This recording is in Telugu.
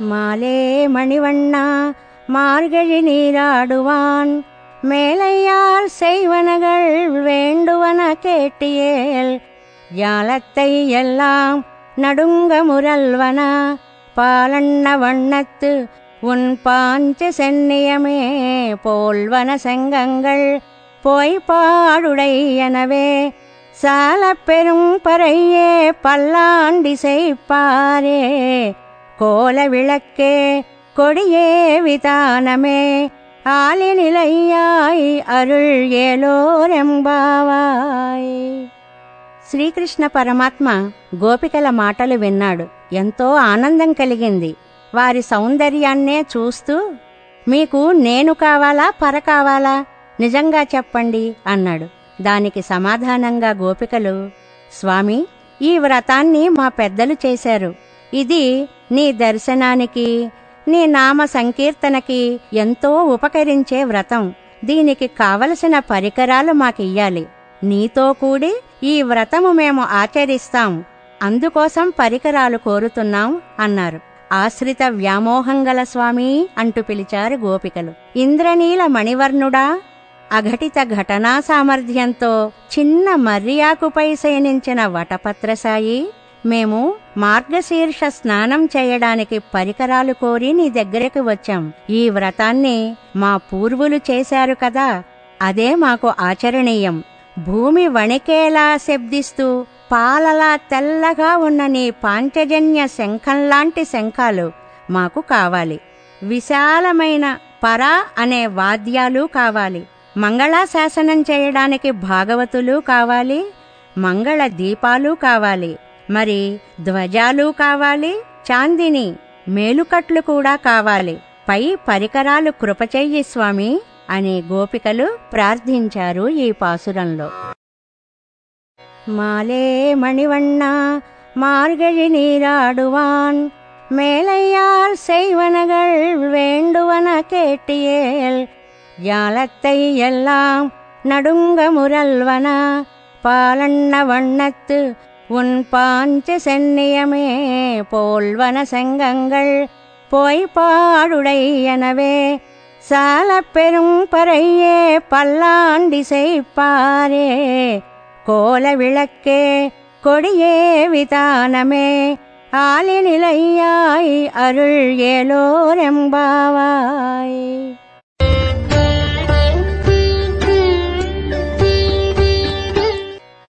மாலே மணிவண்ணா மார்கழி நீராடுவான். மேலையார் செய்வனகள் வேண்டுவன கேட்டியேல் ஜாலத்தை எல்லாம் நடுங்க முரல்வன. பாலண்ண வண்ணத்து உன் பாஞ்ச சென்னியமே போல்வன செங்கங்கள் போய் பாடுடையனவே சால பெரும் பறையே பல்லாண்டி செய்ப்பாரே கோல விளக்கே கொடியே விதானமே ஆலிநிலையாய் அருள் ఏలోరెంబావాయ్ శ్రీకృష్ణ పరమాత్మ గోపికల మాటలు విన్నాడు ఎంతో ఆనందం కలిగింది వారి సౌందర్యాన్నే చూస్తూ మీకు నేను కావాలా పర కావాలా నిజంగా చెప్పండి అన్నాడు దానికి సమాధానంగా గోపికలు స్వామి ఈ వ్రతాన్ని మా పెద్దలు చేశారు ఇది నీ దర్శనానికి నీ నామ సంకీర్తనకి ఎంతో ఉపకరించే వ్రతం. దీనికి కావలసిన పరికరాలు మాకియ్యాలి. నీతో కూడి ఈ వ్రతము మేము ఆచరిస్తాం. అందుకోసం పరికరాలు కోరుతున్నాం అన్నారు. ఆశ్రిత వ్యామోహంగల స్వామి అంటూ పిలిచారు గోపికలు. ఇంద్రనీల మణివర్ణుడా అఘటిత ఘటనా సామర్థ్యంతో చిన్న మర్రియాకుపై శయనించిన వటపత్రసాయి మేము మార్గశీర్ష స్నానం చేయడానికి పరికరాలు కోరి నీ దగ్గరకు వచ్చాం. ఈ వ్రతాన్ని మా పూర్వులు చేశారు కదా అదే మాకు ఆచరణీయం. భూమి వణికేలా శబ్దిస్తూ పాలలా తెల్లగా ఉన్న నీ పాంచజన్య శంఖంలాంటి శంఖాలు మాకు కావాలి. విశాలమైన పర అనే వాద్యాలు కావాలి. మంగళాశాసనం చేయడానికి భాగవతులు కావాలి. మంగళ దీపాలు కావాలి. మరి ధ్వజాలు కావాలి చాందిని మేలుకట్లు కూడా కావాలి పై పరికరాలు కృపచెయ్యి స్వామి అని గోపికలు ప్రార్థించారు ఈ పాసురంలో மாலே மணிவண்ணா மார்கழி நீராடுவான் மேலையார் செய்வனகள் வேண்டுவன கேட்டியேல் ஜாலத்தை எல்லாம் நடுங்க முரல்வன பாலண்ண வண்ணத்து உன் பாஞ்ச சென்னியமே போல்வன செங்கங்கள் போய் பாடுடையனவே சால பெரும் பறையே பல்லாண்டி செய்ப்பாரே. கோல விளக்கே கொடியே விதானமே ஆலிநிலையாய் அருள் ஏலோரெம்பாவாய்